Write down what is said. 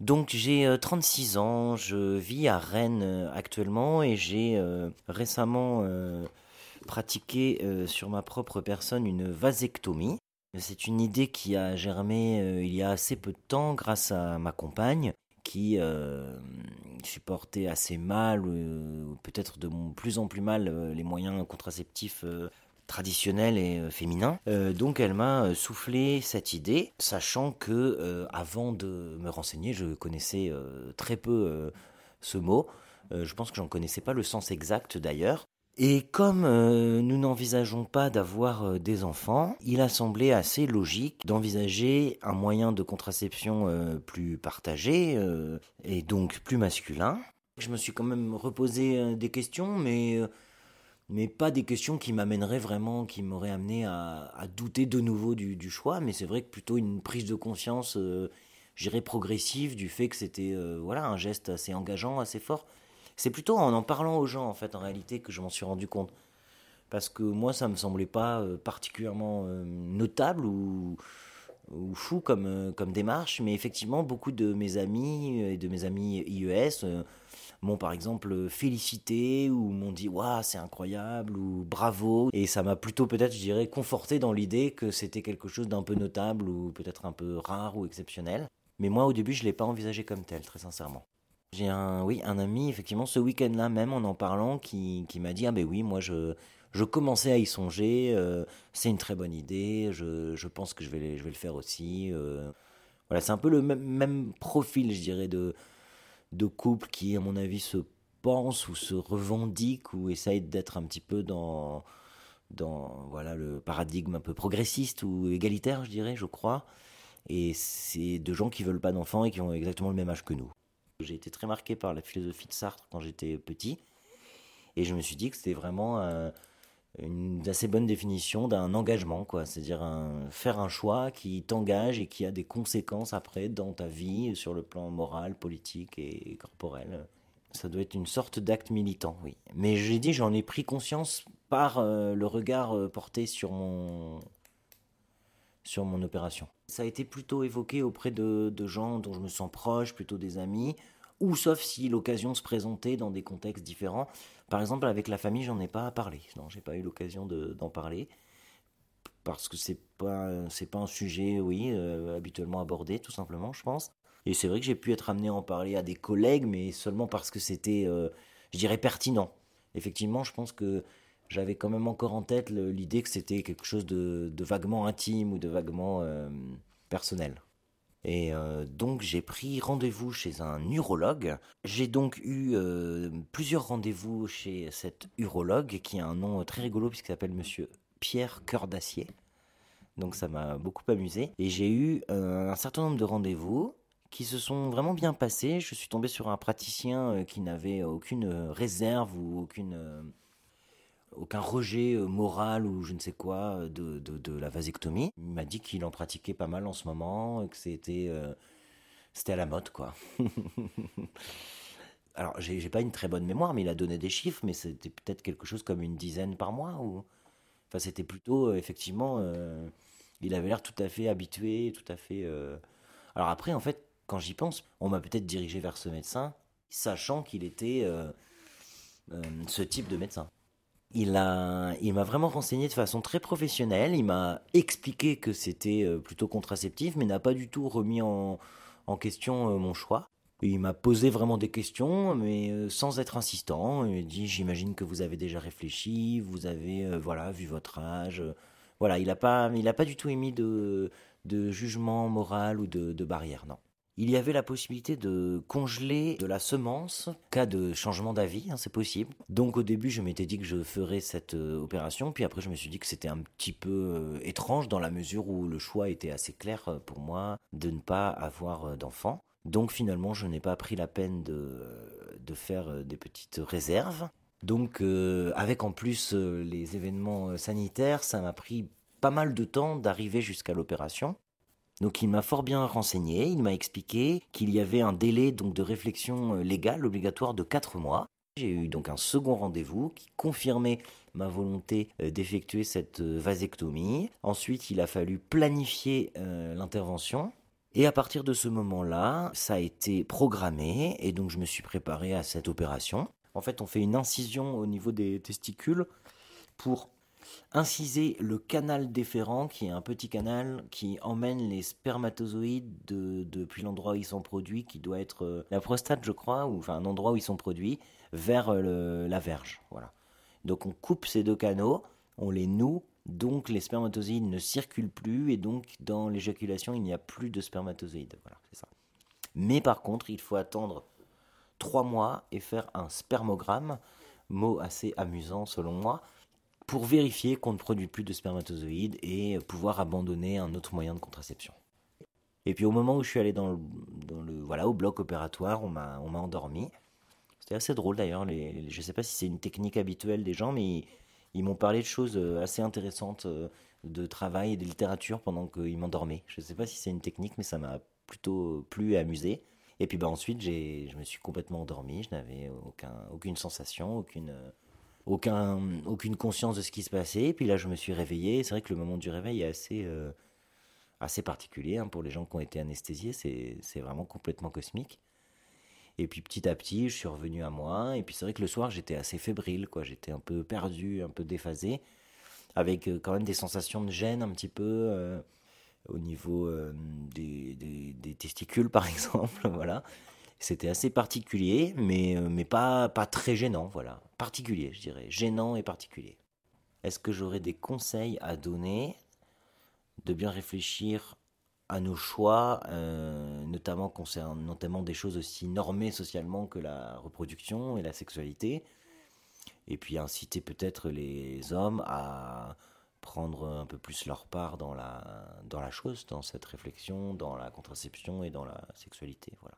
Donc j'ai 36 ans, je vis à Rennes actuellement et j'ai récemment pratiqué sur ma propre personne une vasectomie. C'est une idée qui a germé il y a assez peu de temps grâce à ma compagne qui supportait assez mal, peut-être de plus en plus mal, les moyens contraceptifs traditionnel et euh, féminin. Euh, donc elle m'a euh, soufflé cette idée, sachant que avant de me renseigner, je connaissais très peu ce mot. je pense que j'en connaissais pas le sens exact d'ailleurs. Et comme nous n'envisageons pas d'avoir des enfants, il a semblé assez logique d'envisager un moyen de contraception plus partagé et donc plus masculin. Je me suis quand même reposé des questions, mais mais pas des questions qui m'amèneraient vraiment, qui m'auraient amené à, douter de nouveau du, choix, mais c'est vrai que plutôt une prise de conscience, euh, j'irais progressive, du fait que c'était euh, voilà un geste assez engageant, assez fort. C'est plutôt en en parlant aux gens, en fait, en réalité, que je m'en suis rendu compte. Parce que moi, ça me semblait pas euh, particulièrement notable ou, ou fou comme, comme démarche, mais effectivement, beaucoup de mes amis et de mes amis IES m'ont par exemple félicité ou m'ont dit waouh c'est incroyable ou bravo et ça m'a plutôt peut-être je dirais conforté dans l'idée que c'était quelque chose d'un peu notable ou peut-être un peu rare ou exceptionnel. Mais moi au début je l'ai pas envisagé comme tel très sincèrement. J'ai un oui un ami effectivement ce week-end-là même en en parlant qui, qui m'a dit ah ben oui moi je je commençais à y songer, euh, c'est une très bonne idée, je, pense que je vais, le faire aussi. Euh. voilà, c'est un peu le même, profil, je dirais, de, de couples qui, à mon avis, se pensent ou se revendiquent ou essayent d'être un petit peu dans, le paradigme un peu progressiste ou égalitaire, je dirais, je crois. Et c'est de gens qui veulent pas d'enfants et qui ont exactement le même âge que nous. J'ai été très marqué par la philosophie de Sartre quand j'étais petit. Et je me suis dit que c'était vraiment une assez bonne définition d'un engagement, quoi. C'est-à-dire faire un choix qui t'engage et qui a des conséquences après dans ta vie sur le plan moral, politique et corporel. Ça doit être une sorte d'acte militant, oui. Mais j'ai dit, j'en ai pris conscience par euh, le regard euh, porté sur mon sur mon opération. Ça a été plutôt évoqué auprès de, de gens dont je me sens proche, plutôt des amis, ou sauf si l'occasion se présentait dans des contextes différents. Par exemple, avec la famille, j'en ai pas parlé. Non, j'ai pas eu l'occasion d'en parler parce que c'est pas c'est pas un sujet, oui, euh, habituellement abordé, tout simplement, je pense. Et c'est vrai que j'ai pu être amené à en parler à des collègues, mais seulement parce que c'était, euh, je dirais, pertinent. Effectivement, je pense que j'avais quand même encore en tête l'idée que c'était quelque chose de, vaguement intime ou de vaguement euh, personnel. Et euh, donc j'ai pris rendez-vous chez un urologue. J'ai donc eu euh, plusieurs rendez-vous chez cet urologue qui a un nom très rigolo puisqu'il s'appelle Monsieur Pierre Cœur d'Acier. Donc ça m'a beaucoup amusé. Et j'ai eu euh, un certain nombre de rendez-vous qui se sont vraiment bien passés. Je suis tombé sur un praticien qui n'avait aucune réserve ou aucune aucun rejet euh, moral ou je ne sais quoi euh, de, de, la vasectomie. Il m'a dit qu'il en pratiquait pas mal en ce moment, que c'était euh, c'était à la mode quoi. Alors j'ai pas une très bonne mémoire, mais il a donné des chiffres, mais c'était peut-être quelque chose comme une dizaine par mois ou enfin c'était plutôt effectivement il avait l'air tout à fait habitué, tout à fait. Alors après en fait quand j'y pense, on m'a peut-être dirigé vers ce médecin, sachant qu'il était ce type de médecin il il m'a vraiment renseigné de façon très professionnelle. Il m'a expliqué que c'était euh, plutôt contraceptif, mais n'a pas du tout remis en, question euh, mon choix. Il m'a posé vraiment des questions, mais euh, sans être insistant. Il m'a dit J'imagine que vous avez déjà réfléchi, vous avez voilà vu votre âge. Voilà, il n'a pas, il pas du tout émis de, jugement moral ou de barrière, non il y avait la possibilité de congeler de la semence en cas de changement d'avis, hein, c'est possible. Donc au début, je m'étais dit que je ferais cette euh, opération, puis après je me suis dit que c'était un petit peu euh, étrange dans la mesure où le choix était assez clair euh, pour moi de ne pas avoir d'enfant. Donc finalement, je n'ai pas pris la peine de, de faire des petites réserves. Donc avec en plus les événements sanitaires, ça m'a pris pas mal de temps d'arriver jusqu'à l'opération. Donc il m'a fort bien renseigné, il m'a expliqué qu'il y avait un délai donc de réflexion euh, légale obligatoire de 4 mois. J'ai eu donc un second rendez-vous qui confirmait ma volonté euh, d'effectuer cette euh, vasectomie. Ensuite, il a fallu planifier l'intervention. Et à partir de ce moment-là, ça a été programmé et donc je me suis préparé à cette opération. En fait, on fait une incision au niveau des testicules pour inciser le canal déférent, qui est un petit canal qui emmène les spermatozoïdes depuis l'endroit où ils sont produits, qui doit être euh, la prostate, je crois, ou enfin un endroit où ils sont produits, vers euh, la verge. Voilà. Donc on coupe ces deux canaux, on les noue donc les spermatozoïdes ne circulent plus et donc dans l'éjaculation il n'y a plus de spermatozoïdes. Voilà, c'est ça. Mais par contre, il faut attendre trois mois et faire un spermogramme, mot assez amusant selon moi, pour vérifier qu'on ne produit plus de spermatozoïdes et pouvoir abandonner un autre moyen de contraception. Et puis au moment où je suis allé dans le, voilà, au bloc opératoire, on m'a, endormi. C'était assez drôle d'ailleurs. je ne sais pas si c'est une technique habituelle des gens, mais ils m'ont parlé de choses euh, assez intéressantes euh, de travail et de littérature pendant qu'ils m'endormaient. Je ne sais pas si c'est une technique, mais ça m'a plutôt plu et amusé. Et puis bah, ensuite, je me suis complètement endormi. Je n'avais aucun, aucune sensation, aucune, aucun, aucune conscience de ce qui se passait. Puis là, je me suis réveillé. C'est vrai que le moment du réveil est assez, euh, assez particulier hein, pour les gens qui ont été anesthésiés. C'est vraiment complètement cosmique. Et puis petit à petit, je suis revenu à moi. Et puis c'est vrai que le soir, j'étais assez fébrile, quoi. J'étais un peu perdu, un peu déphasé, avec euh, quand même des sensations de gêne un petit peu euh, au niveau euh, des, des, testicules, par exemple. voilà. C'était assez particulier, mais, mais pas, pas très gênant, voilà. Particulier, je dirais. Gênant et particulier. Est-ce que j'aurais des conseils à donner De bien réfléchir à nos choix, euh, notamment concernant notamment des choses aussi normées socialement que la reproduction et la sexualité, et puis inciter peut-être les hommes à prendre un peu plus leur part dans la, dans la chose, dans cette réflexion, dans la contraception et dans la sexualité. Voilà.